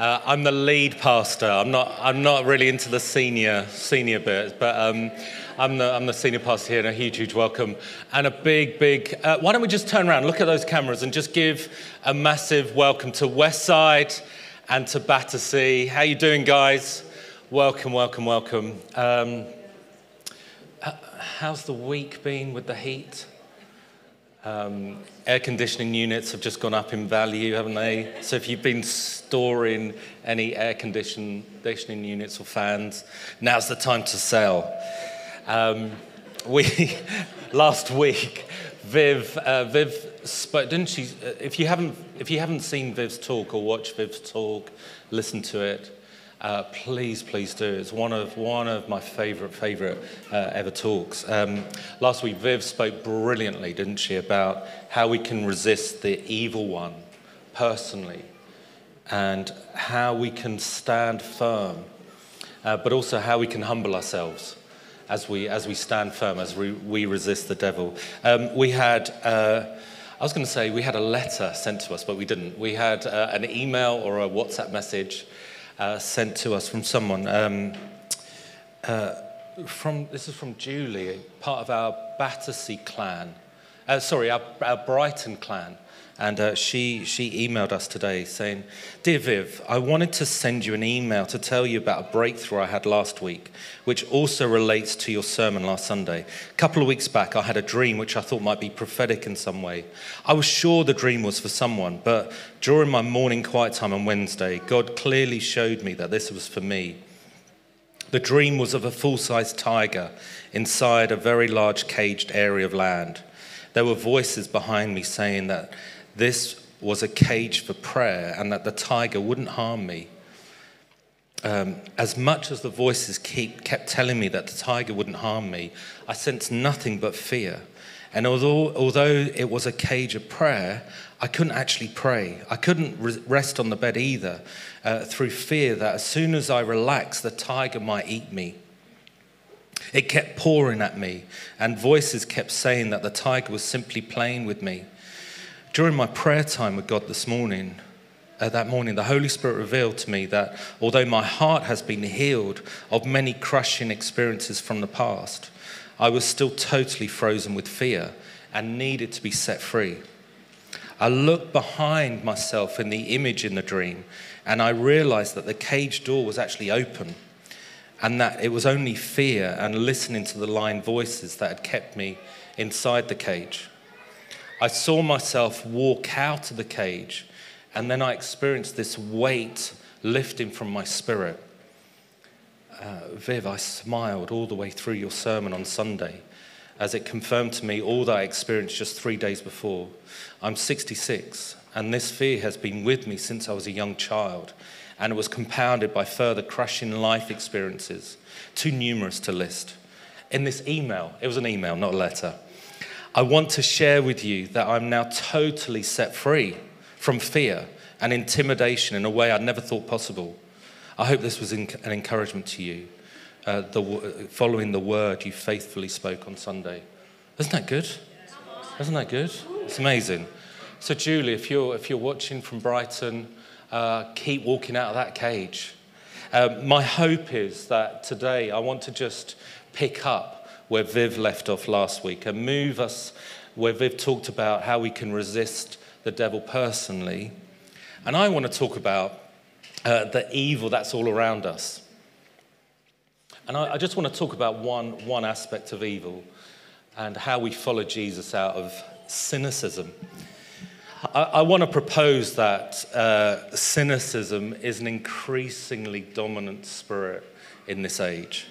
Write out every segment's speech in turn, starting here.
Uh, I'm the lead pastor. I'm not. I'm not really into the senior senior bit, but um, I'm the I'm the senior pastor here, and a huge, huge welcome and a big, big. Uh, why don't we just turn around, look at those cameras, and just give a massive welcome to Westside and to Battersea. How you doing, guys? Welcome, welcome, welcome. Um, how's the week been with the heat? Um, air conditioning units have just gone up in value, haven't they? So if you've been storing any air conditioning units or fans, now's the time to sell. Um, we last week, Viv, uh, Viv spoke, didn't she? uh, If you haven't, if you haven't seen Viv's talk or watched Viv's talk, listen to it. Uh, please, please do. It's one of one of my favourite favourite uh, ever talks. Um, last week, Viv spoke brilliantly, didn't she, about how we can resist the evil one personally, and how we can stand firm, uh, but also how we can humble ourselves as we as we stand firm, as we, we resist the devil. Um, we had. Uh, I was going to say we had a letter sent to us, but we didn't. We had uh, an email or a WhatsApp message uh, sent to us from someone. Um, uh, from this is from Julie, part of our Battersea clan. Uh, sorry, our, our Brighton clan. And uh, she, she emailed us today saying, Dear Viv, I wanted to send you an email to tell you about a breakthrough I had last week, which also relates to your sermon last Sunday. A couple of weeks back, I had a dream which I thought might be prophetic in some way. I was sure the dream was for someone, but during my morning quiet time on Wednesday, God clearly showed me that this was for me. The dream was of a full sized tiger inside a very large caged area of land. There were voices behind me saying that this was a cage for prayer and that the tiger wouldn't harm me. Um, as much as the voices keep, kept telling me that the tiger wouldn't harm me, I sensed nothing but fear. And although, although it was a cage of prayer, I couldn't actually pray. I couldn't re- rest on the bed either uh, through fear that as soon as I relaxed, the tiger might eat me. It kept pouring at me, and voices kept saying that the tiger was simply playing with me. During my prayer time with God this morning, uh, that morning, the Holy Spirit revealed to me that although my heart has been healed of many crushing experiences from the past, I was still totally frozen with fear and needed to be set free. I looked behind myself in the image in the dream, and I realized that the cage door was actually open, and that it was only fear and listening to the lying voices that had kept me inside the cage. I saw myself walk out of the cage, and then I experienced this weight lifting from my spirit. Uh, Viv, I smiled all the way through your sermon on Sunday as it confirmed to me all that I experienced just three days before. I'm 66, and this fear has been with me since I was a young child, and it was compounded by further crushing life experiences, too numerous to list. In this email, it was an email, not a letter, I want to share with you that I'm now totally set free from fear and intimidation in a way I never thought possible. I hope this was an encouragement to you, uh, the, following the word you faithfully spoke on Sunday. Isn't that good? Isn't that good? It's amazing. So, Julie, if you're, if you're watching from Brighton, uh, keep walking out of that cage. Uh, my hope is that today I want to just pick up where Viv left off last week and move us where Viv talked about how we can resist the devil personally. And I want to talk about uh, the evil that's all around us. And I, I just want to talk about one, one aspect of evil and how we follow Jesus out of cynicism. I, want to propose that uh, cynicism is an increasingly dominant spirit in this age.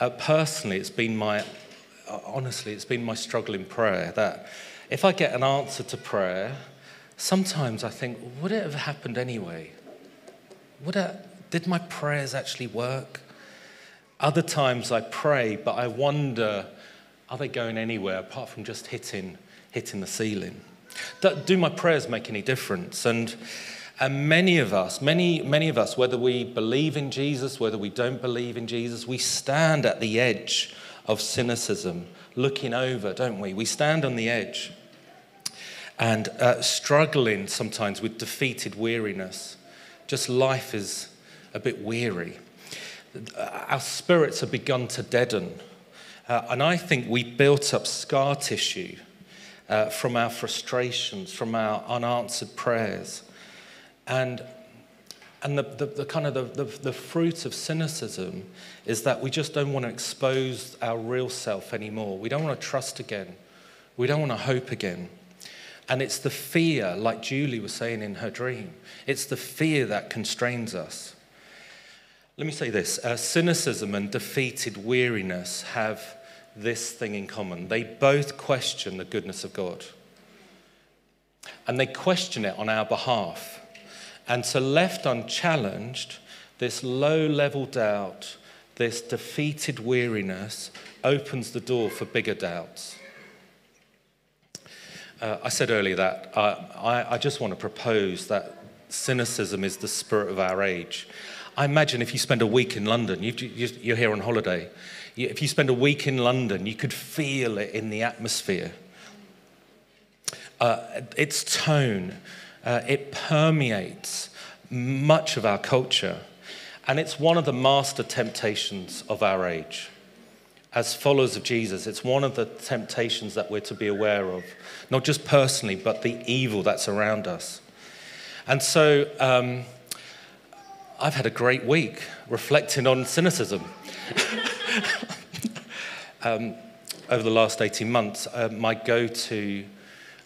Uh, personally, it's been my, uh, honestly, it's been my struggle in prayer that if I get an answer to prayer, sometimes I think, would it have happened anyway? Would Did my prayers actually work? Other times I pray, but I wonder, are they going anywhere apart from just hitting, hitting the ceiling? Do my prayers make any difference? And, and many of us, many, many of us, whether we believe in Jesus, whether we don't believe in Jesus, we stand at the edge of cynicism, looking over, don't we? We stand on the edge and uh, struggling sometimes with defeated weariness. Just life is a bit weary. Our spirits have begun to deaden. Uh, and I think we built up scar tissue uh, from our frustrations, from our unanswered prayers. And, and the, the, the kind of the, the, the fruit of cynicism is that we just don't want to expose our real self anymore. We don't want to trust again. We don't want to hope again. And it's the fear, like Julie was saying in her dream, it's the fear that constrains us. Let me say this uh, cynicism and defeated weariness have this thing in common. They both question the goodness of God. And they question it on our behalf. And so, left unchallenged, this low level doubt, this defeated weariness opens the door for bigger doubts. Uh, I said earlier that uh, I, I just want to propose that cynicism is the spirit of our age. I imagine if you spend a week in London, you, are here on holiday, if you spend a week in London, you could feel it in the atmosphere. Uh, its tone, uh, it permeates much of our culture. And it's one of the master temptations of our age. As followers of Jesus, it's one of the temptations that we're to be aware of, not just personally, but the evil that's around us. And so um, I've had a great week reflecting on cynicism. um, over the last 18 months, uh, my go to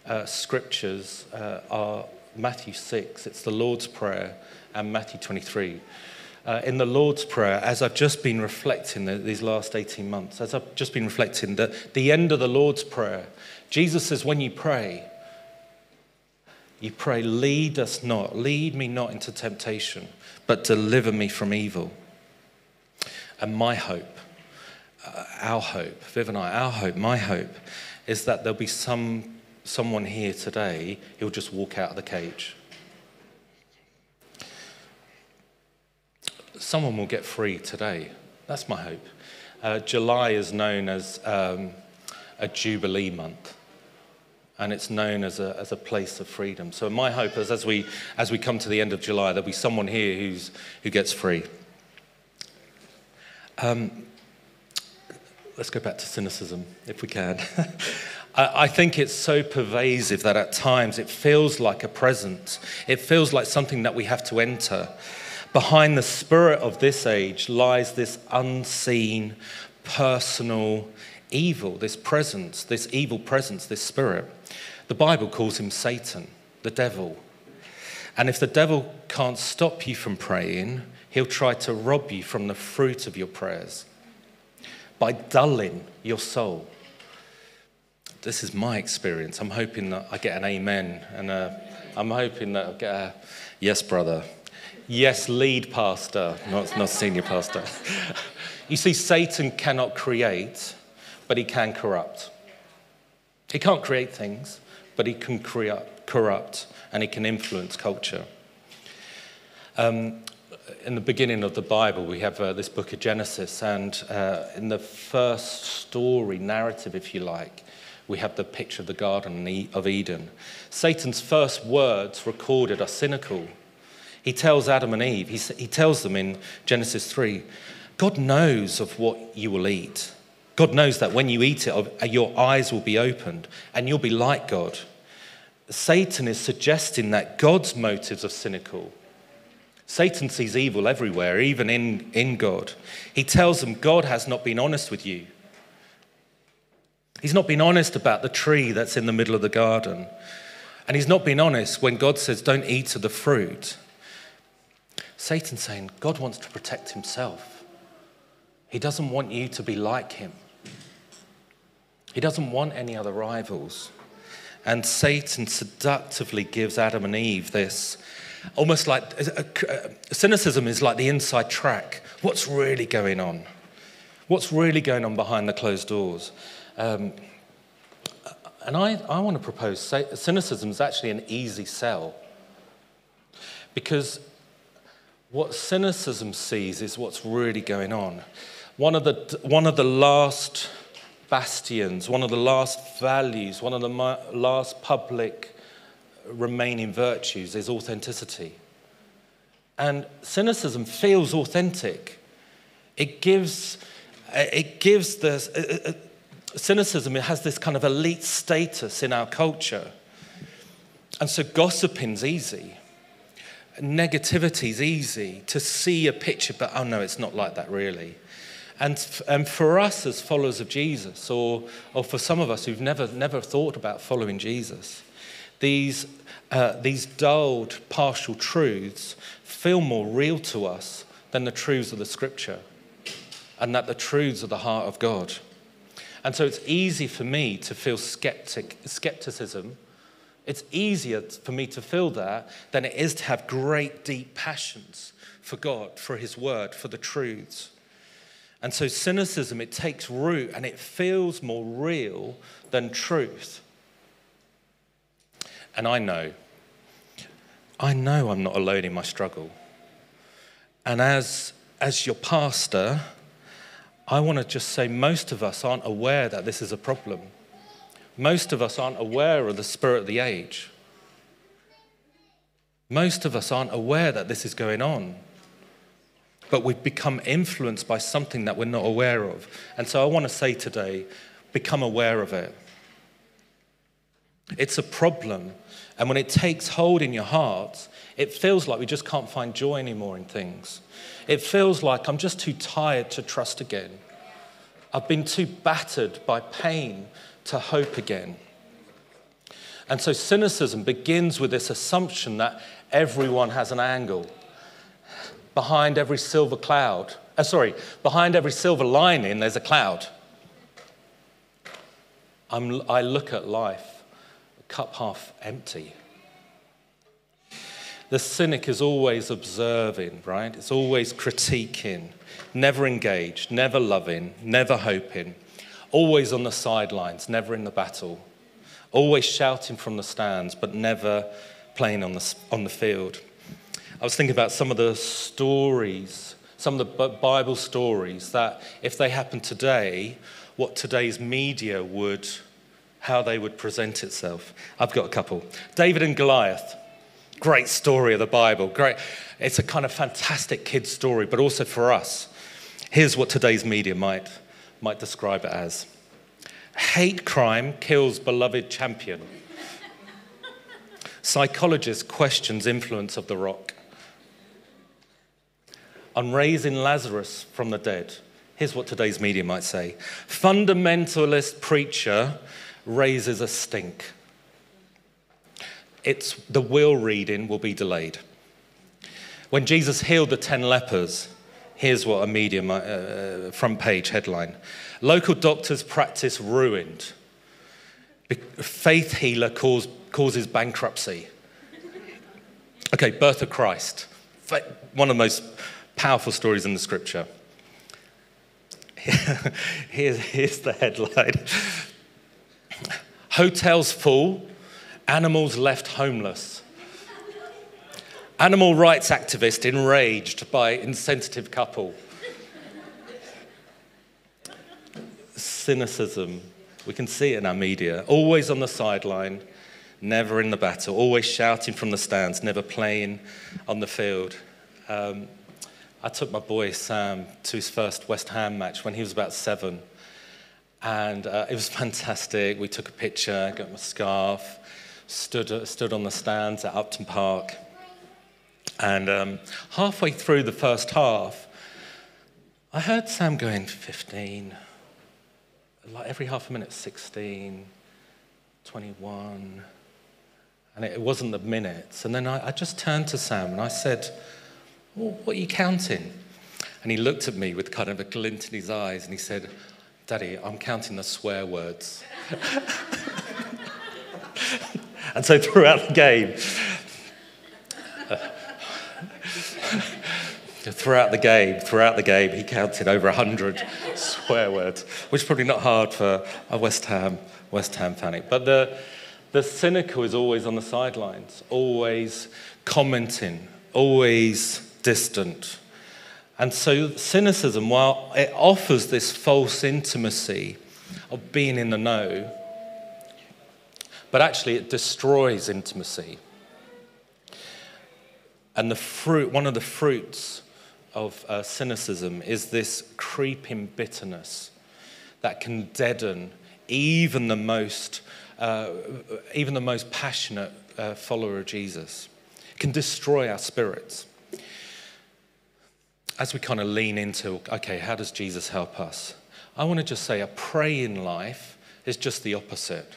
uh, scriptures uh, are Matthew 6, it's the Lord's Prayer, and Matthew 23. Uh, in the Lord's Prayer, as I've just been reflecting the, these last 18 months, as I've just been reflecting, the, the end of the Lord's Prayer, Jesus says, when you pray, you pray, lead us not, lead me not into temptation, but deliver me from evil. And my hope uh, our hope, Viv and I, our hope, my hope, is that there'll be some, someone here today who'll just walk out of the cage. Someone will get free today. That's my hope. Uh, July is known as um, a Jubilee month and it's known as a, as a place of freedom. So my hope is as we, as we come to the end of July, there'll be someone here who's, who gets free. Um, let's go back to cynicism, if we can. I think it's so pervasive that at times it feels like a presence. It feels like something that we have to enter. Behind the spirit of this age lies this unseen, personal evil, this presence, this evil presence, this spirit. The Bible calls him Satan, the devil. And if the devil can't stop you from praying, he'll try to rob you from the fruit of your prayers by dulling your soul. This is my experience. I'm hoping that I get an amen, and uh, I'm hoping that I get a yes, brother. Yes, lead pastor, not, not senior pastor. you see, Satan cannot create, but he can corrupt. He can't create things, but he can corrupt, corrupt and he can influence culture. Um, in the beginning of the Bible, we have uh, this book of Genesis, and uh, in the first story, narrative, if you like, we have the picture of the Garden of Eden. Satan's first words recorded are cynical. He tells Adam and Eve, he, tells them in Genesis 3, God knows of what you will eat. God knows that when you eat it, uh, your eyes will be opened and you'll be like God. Satan is suggesting that God's motives are cynical Satan sees evil everywhere, even in, in God. He tells them God has not been honest with you. He's not been honest about the tree that's in the middle of the garden. And he's not been honest when God says, don't eat of the fruit. Satan's saying, God wants to protect himself. He doesn't want you to be like him. He doesn't want any other rivals. And Satan seductively gives Adam and Eve this almost like uh, cynicism is like the inside track. What's really going on? What's really going on behind the closed doors? Um, and I, I want to propose cynicism is actually an easy sell. Because what cynicism sees is what's really going on. One of the, one of the last bastions, one of the last values, one of the last public remaining virtues is authenticity. And cynicism feels authentic. It gives, it gives this, uh, uh, cynicism, it has this kind of elite status in our culture. And so gossiping's easy. Negativity's easy to see a picture, but oh no, it's not like that really. And, and for us as followers of Jesus, or, or for some of us who've never, never thought about following Jesus, these, uh, these dulled, partial truths feel more real to us than the truths of the scripture, and that the truths of the heart of God. And so it's easy for me to feel skeptic, skepticism. It's easier for me to feel that than it is to have great, deep passions for God, for His word, for the truths. And so cynicism, it takes root and it feels more real than truth. And I know, I know I'm not alone in my struggle. And as, as your pastor, I want to just say most of us aren't aware that this is a problem. Most of us aren't aware of the spirit of the age. Most of us aren't aware that this is going on but we've become influenced by something that we're not aware of. And so I want to say today become aware of it. It's a problem. And when it takes hold in your heart, it feels like we just can't find joy anymore in things. It feels like I'm just too tired to trust again. I've been too battered by pain to hope again. And so cynicism begins with this assumption that everyone has an angle behind every silver cloud, uh, sorry, behind every silver lining, there's a cloud. I'm, I look at life, a cup half empty. The cynic is always observing, right? It's always critiquing, never engaged, never loving, never hoping, always on the sidelines, never in the battle, always shouting from the stands, but never playing on the, on the field. I was thinking about some of the stories, some of the Bible stories that if they happened today, what today's media would, how they would present itself. I've got a couple. David and Goliath. Great story of the Bible. Great. It's a kind of fantastic kid story, but also for us. Here's what today's media might, might describe it as Hate crime kills beloved champion. Psychologist questions influence of the rock on raising Lazarus from the dead. Here's what today's media might say Fundamentalist preacher raises a stink. It's, the will reading will be delayed. When Jesus healed the 10 lepers, here's what a medium uh, front page headline Local doctors' practice ruined. Faith healer cause, causes bankruptcy. Okay, birth of Christ. One of the most powerful stories in the scripture. here's, here's the headline Hotels full, animals left homeless. Animal rights activist enraged by insensitive couple. Cynicism, we can see it in our media, always on the sideline, never in the battle, always shouting from the stands, never playing on the field. Um, I took my boy Sam to his first West Ham match when he was about seven. And uh, it was fantastic. We took a picture, got my scarf, stood, uh, stood on the stands at Upton Park. And um, halfway through the first half, I heard Sam going 15, like every half a minute, 16, 21. And it wasn't the minutes. And then I, I just turned to Sam and I said, well, what are you counting? And he looked at me with kind of a glint in his eyes and he said, Daddy, I'm counting the swear words. and so throughout the game, throughout the game, throughout the game, he counted over 100 swear words, which is probably not hard for a West Ham, West Ham fan. But the, the cynical is always on the sidelines, always commenting, always distant. And so, cynicism, while it offers this false intimacy of being in the know, but actually it destroys intimacy. And the fruit, one of the fruits of uh, cynicism is this creeping bitterness that can deaden even the most, uh, even the most passionate uh, follower of Jesus. It can destroy our spirits. As we kind of lean into, okay, how does Jesus help us? I want to just say a praying life is just the opposite.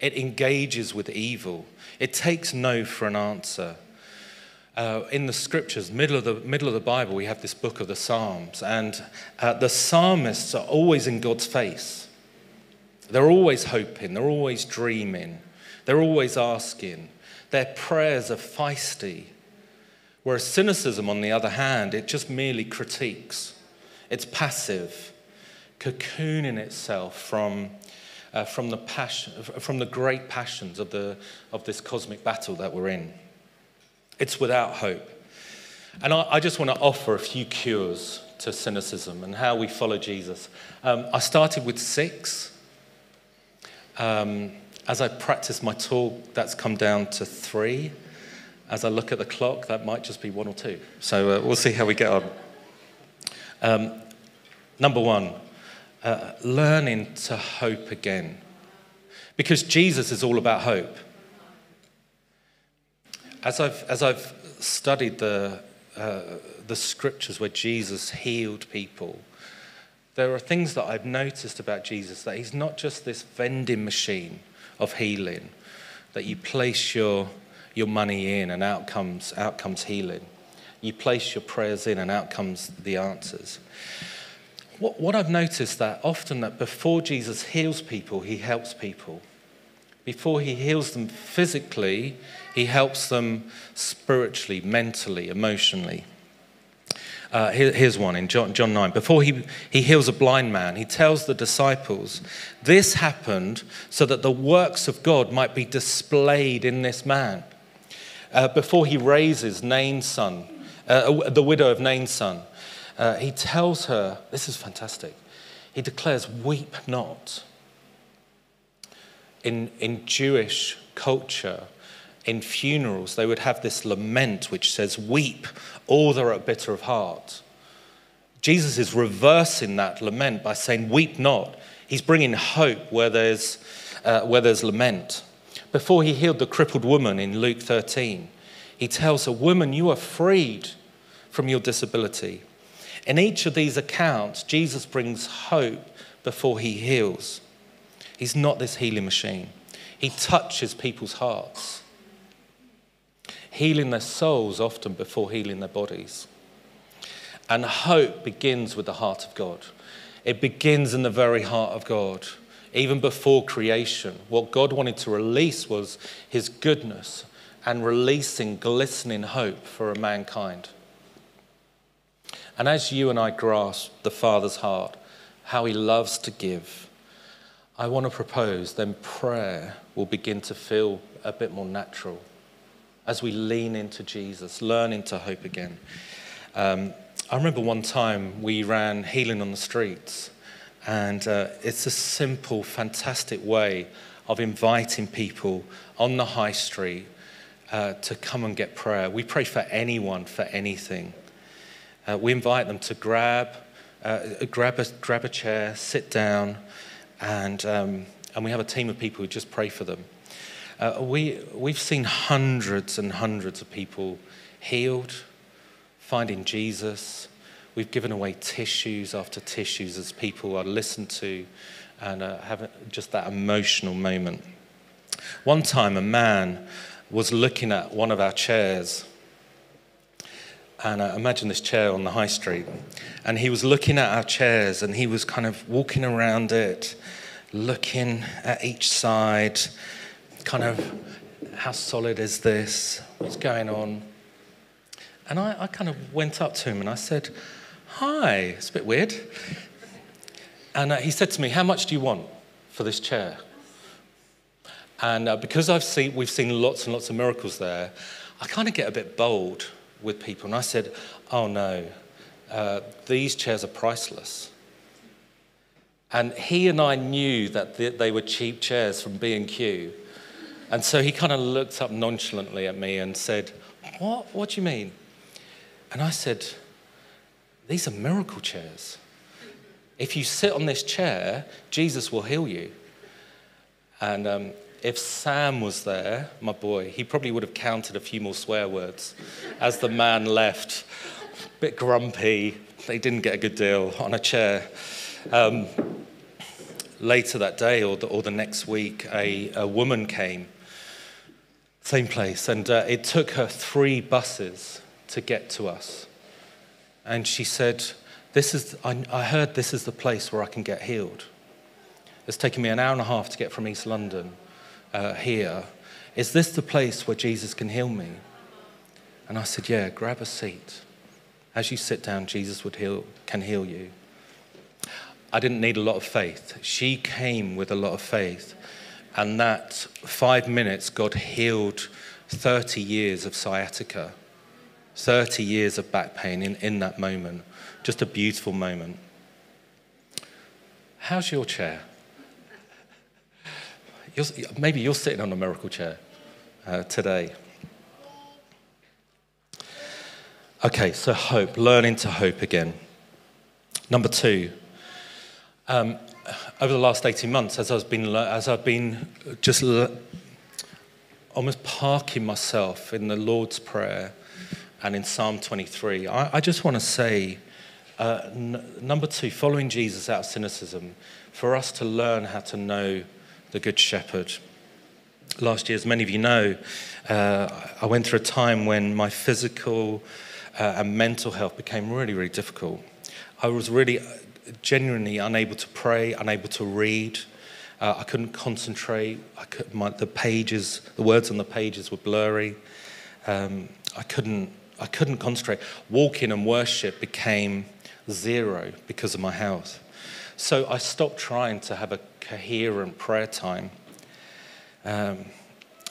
It engages with evil. It takes no for an answer. Uh, in the scriptures, middle of the middle of the Bible, we have this book of the Psalms, and uh, the psalmists are always in God's face. They're always hoping. They're always dreaming. They're always asking. Their prayers are feisty. Whereas cynicism, on the other hand, it just merely critiques. It's passive, cocooning itself from uh, from, the passion, from the great passions of, the, of this cosmic battle that we're in. It's without hope. And I, I just want to offer a few cures to cynicism and how we follow Jesus. Um, I started with six. Um, as I practice my talk, that's come down to three. As I look at the clock, that might just be one or two. So uh, we'll see how we get on. Um, number one, uh, learning to hope again. Because Jesus is all about hope. As I've, as I've studied the, uh, the scriptures where Jesus healed people, there are things that I've noticed about Jesus that he's not just this vending machine of healing, that you place your, your money in and out comes, out comes healing. You place your prayers in and out comes the answers. What, what I've noticed that often that before Jesus heals people, he helps people. Before he heals them physically, he helps them spiritually, mentally, emotionally. Uh, here, here's one in John, John 9. Before he, he heals a blind man, he tells the disciples, This happened so that the works of God might be displayed in this man. Uh, before he raises Nain's son, uh, the widow of Nain's son, uh, he tells her, this is fantastic. He declares, Weep not. In, in Jewish culture, in funerals, they would have this lament which says, Weep, all that are bitter of heart. Jesus is reversing that lament by saying, Weep not. He's bringing hope where there's, uh, where there's lament. Before he healed the crippled woman in Luke 13, he tells her, Woman, you are freed from your disability. In each of these accounts, Jesus brings hope before he heals. He's not this healing machine, he touches people's hearts, healing their souls often before healing their bodies. And hope begins with the heart of God. It begins in the very heart of God. Even before creation, what God wanted to release was his goodness and releasing glistening hope for mankind. And as you and I grasp the Father's heart, how He loves to give, I want to propose then prayer will begin to feel a bit more natural as we lean into Jesus, learn into hope again. Um, I remember one time we ran Healing on the Streets, and uh, it's a simple, fantastic way of inviting people on the high street uh, to come and get prayer. We pray for anyone, for anything. Uh, we invite them to grab, uh, grab, a, grab a chair, sit down, and, um, and we have a team of people who just pray for them. Uh, we, we've seen hundreds and hundreds of people healed, finding Jesus. We've given away tissues after tissues as people are listened to and uh, have just that emotional moment. One time, a man was looking at one of our chairs and uh, imagine this chair on the high street. And he was looking at our chairs and he was kind of walking around it, looking at each side, kind of, how solid is this? What's going on? And I, I kind of went up to him and I said, Hi, it's a bit weird. And uh, he said to me, How much do you want for this chair? And uh, because I've seen, we've seen lots and lots of miracles there, I kind of get a bit bold with people. And I said, Oh no, uh, these chairs are priceless. And he and I knew that they were cheap chairs from B&Q. And so he kind of looked up nonchalantly at me and said, what? What do you mean? And I said, These are miracle chairs. If you sit on this chair, Jesus will heal you. And um, if Sam was there, my boy, he probably would have counted a few more swear words as the man left. A bit grumpy. They didn't get a good deal on a chair. Um, later that day or the, or the next week, a, a woman came, same place, and uh, it took her three buses to get to us. And she said, this is, I, I heard this is the place where I can get healed. It's taken me an hour and a half to get from East London uh, here. Is this the place where Jesus can heal me? And I said, Yeah, grab a seat. As you sit down, Jesus would heal, can heal you. I didn't need a lot of faith. She came with a lot of faith. And that five minutes, God healed 30 years of sciatica, 30 years of back pain in, in that moment. Just a beautiful moment. How's your chair? You're, maybe you're sitting on a miracle chair uh, today. Okay, so hope, learning to hope again. Number two, um, over the last 18 months, as I've been, as I've been just almost parking myself in the Lord's Prayer and in Psalm 23, I, I just want to say, uh, n- number two, following Jesus out of cynicism, for us to learn how to know the Good Shepherd. Last year, as many of you know, uh, I went through a time when my physical uh, and mental health became really, really difficult. I was really genuinely unable to pray, unable to read. Uh, I couldn't concentrate. I could, my, the pages, the words on the pages were blurry. Um, I couldn't. I couldn't concentrate. Walking and worship became zero because of my health. So I stopped trying to have a coherent prayer time. Um,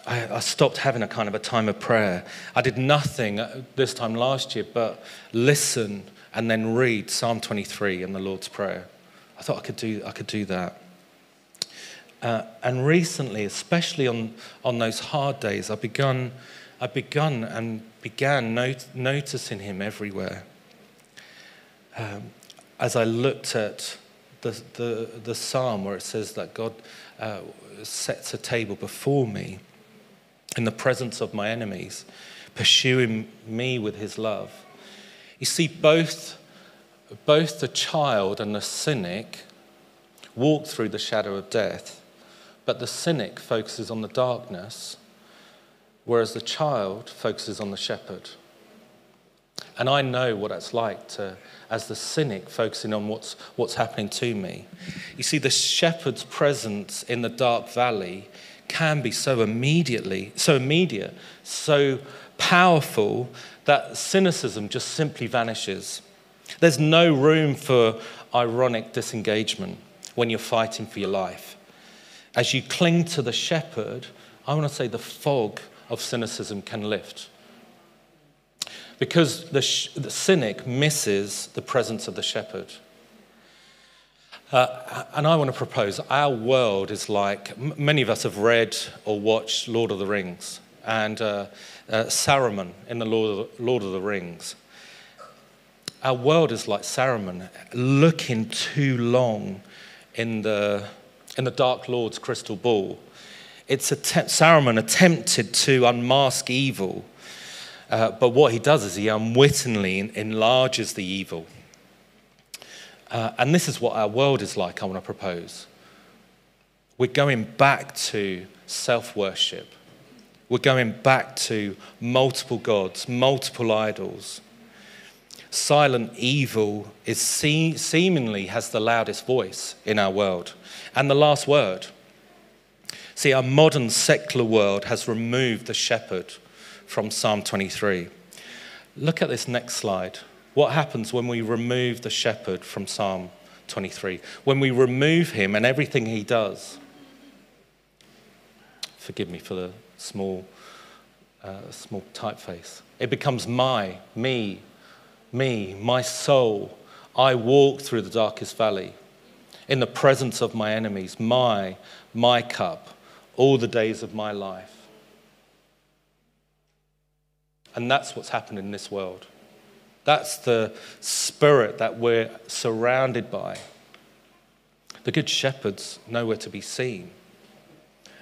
I, I, stopped having a kind of a time of prayer. I did nothing this time last year but listen and then read Psalm 23 and the Lord's Prayer. I thought I could do, I could do that. Uh, and recently, especially on, on those hard days, I've begun, I've begun and began not, noticing him everywhere. Um, as I looked at the, the, the psalm where it says that God uh, sets a table before me in the presence of my enemies, pursuing me with his love. You see, both, both the child and the cynic walk through the shadow of death, but the cynic focuses on the darkness, whereas the child focuses on the shepherd. And I know what it's like to, as the cynic, focusing on what's, what's happening to me. You see, the shepherd's presence in the dark valley can be so immediately, so immediate, so powerful that cynicism just simply vanishes. There's no room for ironic disengagement when you're fighting for your life. As you cling to the shepherd, I want to say the fog of cynicism can lift. Because the, sh- the cynic misses the presence of the shepherd. Uh, and I want to propose our world is like m- many of us have read or watched Lord of the Rings and uh, uh, Saruman in the Lord of the, Lord of the Rings. Our world is like Saruman, looking too long in the, in the Dark Lord's crystal ball. It's att- Saruman attempted to unmask evil, uh, but what he does is he unwittingly enlarges the evil. Uh, and this is what our world is like, I want to propose. We're going back to self worship. We're going back to multiple gods, multiple idols. Silent evil is see, seemingly has the loudest voice in our world and the last word. See, our modern secular world has removed the shepherd from Psalm 23. Look at this next slide. What happens when we remove the shepherd from Psalm 23? When we remove him and everything he does. Forgive me for the small, uh, small typeface. It becomes my, me, me, my soul. I walk through the darkest valley in the presence of my enemies, my, my cup, all the days of my life. And that's what's happened in this world. That's the spirit that we're surrounded by. The Good Shepherd's nowhere to be seen.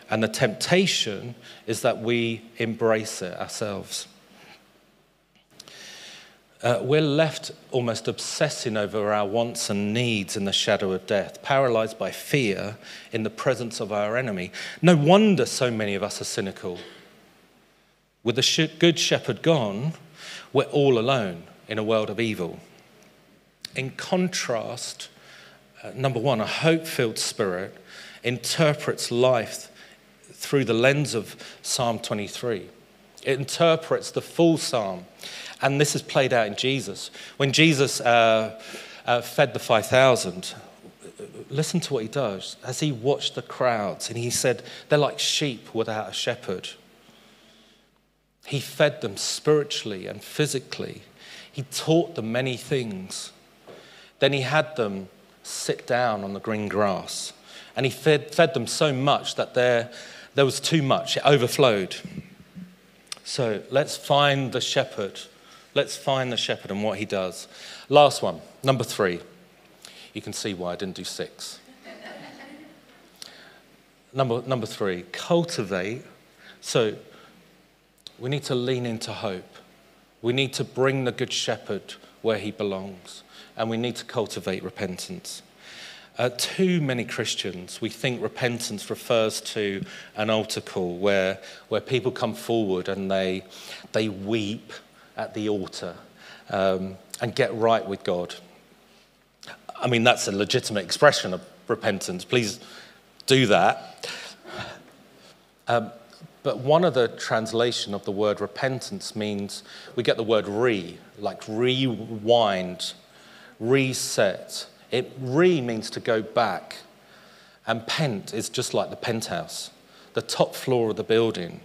And the temptation is that we embrace it ourselves. Uh, we're left almost obsessing over our wants and needs in the shadow of death, paralyzed by fear in the presence of our enemy. No wonder so many of us are cynical. With the good shepherd gone, we're all alone in a world of evil. In contrast, uh, number one, a hope filled spirit interprets life through the lens of Psalm 23. It interprets the full psalm. And this is played out in Jesus. When Jesus uh, uh, fed the 5,000, listen to what he does as he watched the crowds and he said, They're like sheep without a shepherd. He fed them spiritually and physically. He taught them many things. Then he had them sit down on the green grass. And he fed, fed them so much that there, there was too much, it overflowed. So let's find the shepherd. Let's find the shepherd and what he does. Last one, number three. You can see why I didn't do six. number, number three, cultivate. So we need to lean into hope. We need to bring the Good Shepherd where he belongs. And we need to cultivate repentance. Uh, too many Christians, we think repentance refers to an altar call where, where people come forward and they, they weep at the altar um, and get right with God. I mean, that's a legitimate expression of repentance. Please do that. Um, but one of the translation of the word repentance means we get the word re, like rewind, reset. It re means to go back. And pent is just like the penthouse, the top floor of the building.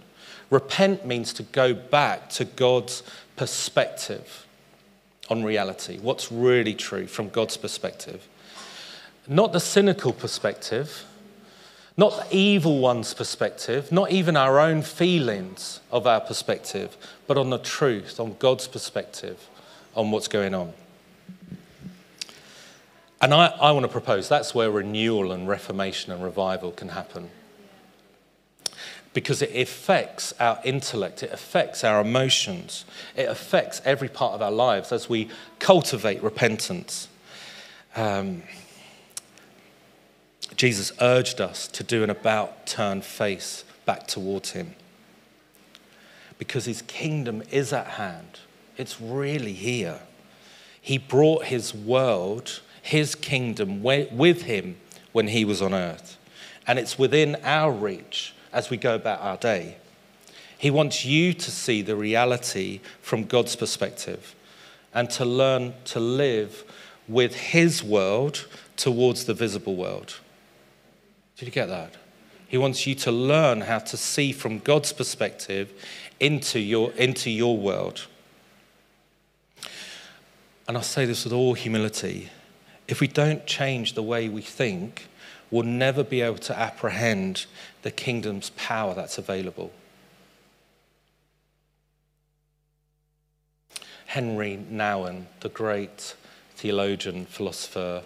Repent means to go back to God's perspective on reality, what's really true from God's perspective. Not the cynical perspective, not the evil one's perspective, not even our own feelings of our perspective, but on the truth, on God's perspective, on what's going on. And I, I want to propose that's where renewal and reformation and revival can happen. Because it affects our intellect, it affects our emotions, it affects every part of our lives as we cultivate repentance. Um, Jesus urged us to do an about turn face back towards him. Because his kingdom is at hand, it's really here. He brought his world, his kingdom, with him when he was on earth. And it's within our reach as we go about our day. He wants you to see the reality from God's perspective and to learn to live with his world towards the visible world. Did you get that? He wants you to learn how to see from God's perspective into your, into your world. And I say this with all humility. If we don't change the way we think, we'll never be able to apprehend the kingdom's power that's available. Henry Nouwen, the great theologian, philosopher,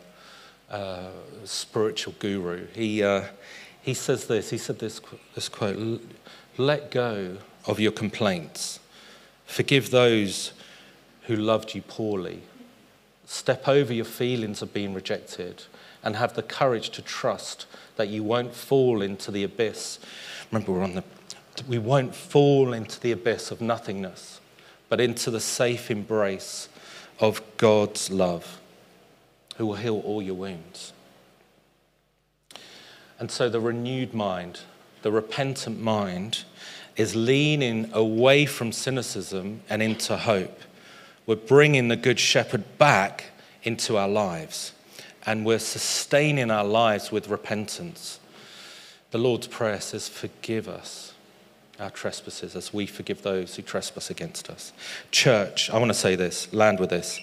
uh, spiritual guru. He, uh, he says this, he said this, this quote, let go of your complaints. Forgive those who loved you poorly. Step over your feelings of being rejected and have the courage to trust that you won't fall into the abyss. Remember, we're on the, we won't fall into the abyss of nothingness, but into the safe embrace of God's love who will heal all your wounds. And so the renewed mind, the repentant mind, is leaning away from cynicism and into hope, We're bringing the Good Shepherd back into our lives and we're sustaining our lives with repentance. The Lord's Prayer says, Forgive us our trespasses as we forgive those who trespass against us. Church, I want to say this, land with this.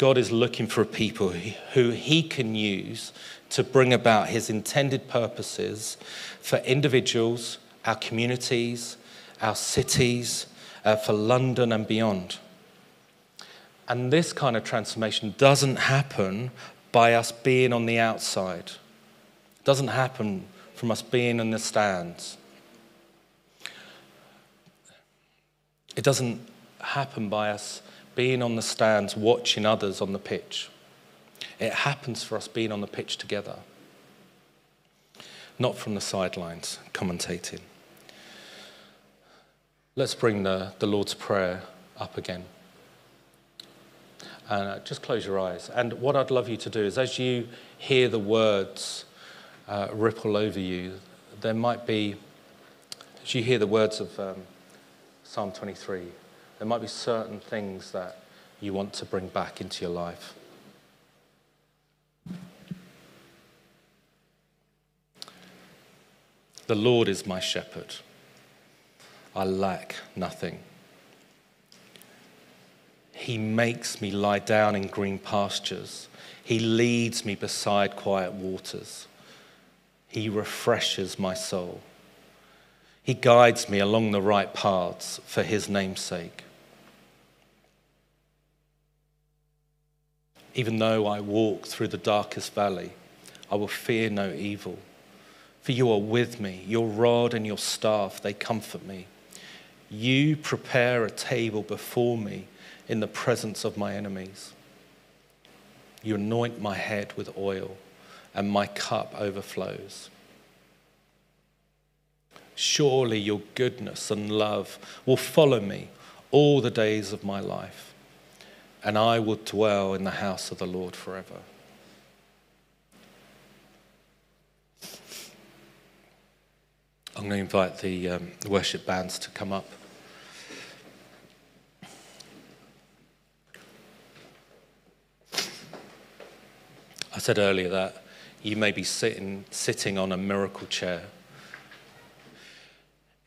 God is looking for people who he can use to bring about his intended purposes for individuals, our communities, our cities, uh, for London and beyond. And this kind of transformation doesn't happen by us being on the outside. It doesn't happen from us being in the stands. It doesn't happen by us being on the stands watching others on the pitch. It happens for us being on the pitch together, not from the sidelines commentating. Let's bring the, the Lord's Prayer up again. And uh, just close your eyes. And what I'd love you to do is, as you hear the words uh, ripple over you, there might be, as you hear the words of um, Psalm 23, there might be certain things that you want to bring back into your life. The Lord is my shepherd. I lack nothing. He makes me lie down in green pastures. He leads me beside quiet waters. He refreshes my soul. He guides me along the right paths for his name's sake. Even though I walk through the darkest valley, I will fear no evil. For you are with me, your rod and your staff, they comfort me. You prepare a table before me in the presence of my enemies. You anoint my head with oil, and my cup overflows. Surely your goodness and love will follow me all the days of my life, and I will dwell in the house of the Lord forever. I'm going to invite the um, worship bands to come up. I said earlier that you may be sitting, sitting on a miracle chair.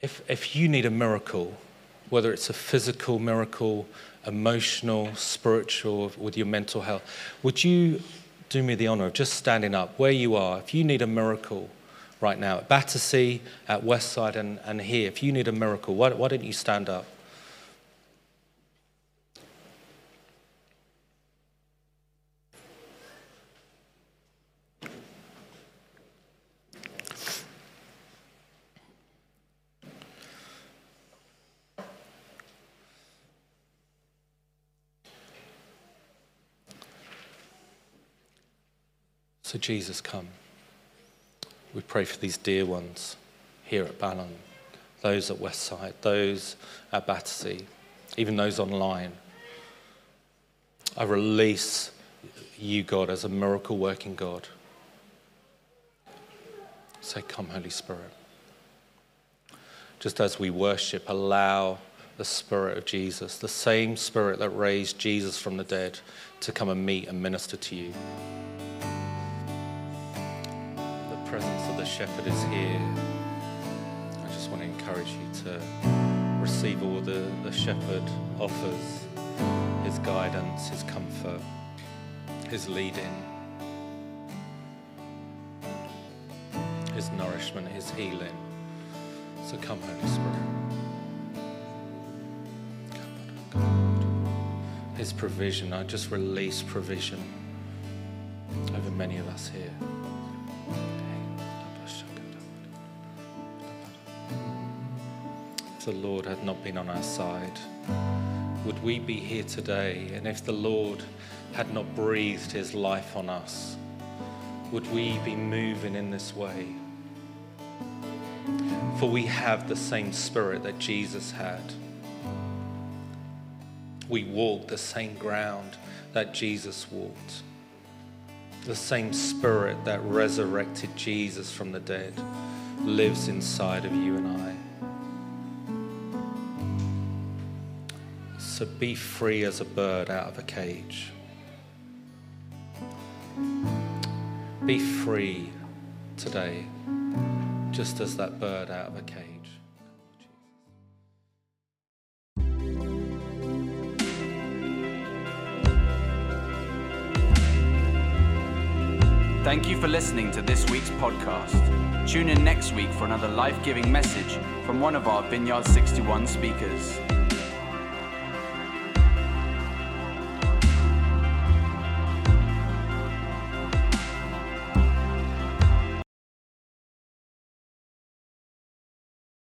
If, if you need a miracle, whether it's a physical miracle, emotional, spiritual, with your mental health, would you do me the honor of just standing up where you are? If you need a miracle right now at Battersea, at Westside, and, and here, if you need a miracle, why, why don't you stand up? So, Jesus, come. We pray for these dear ones here at Balham, those at Westside, those at Battersea, even those online. I release you, God, as a miracle working God. Say, Come, Holy Spirit. Just as we worship, allow the Spirit of Jesus, the same Spirit that raised Jesus from the dead, to come and meet and minister to you presence of the shepherd is here. I just want to encourage you to receive all the, the shepherd offers his guidance, his comfort, his leading, his nourishment, his healing. So come, Holy Spirit. His provision, I just release provision over many of us here. The Lord had not been on our side, would we be here today? And if the Lord had not breathed his life on us, would we be moving in this way? For we have the same spirit that Jesus had. We walk the same ground that Jesus walked. The same spirit that resurrected Jesus from the dead lives inside of you and I. So be free as a bird out of a cage. Be free today, just as that bird out of a cage. Thank you for listening to this week's podcast. Tune in next week for another life giving message from one of our Vineyard 61 speakers.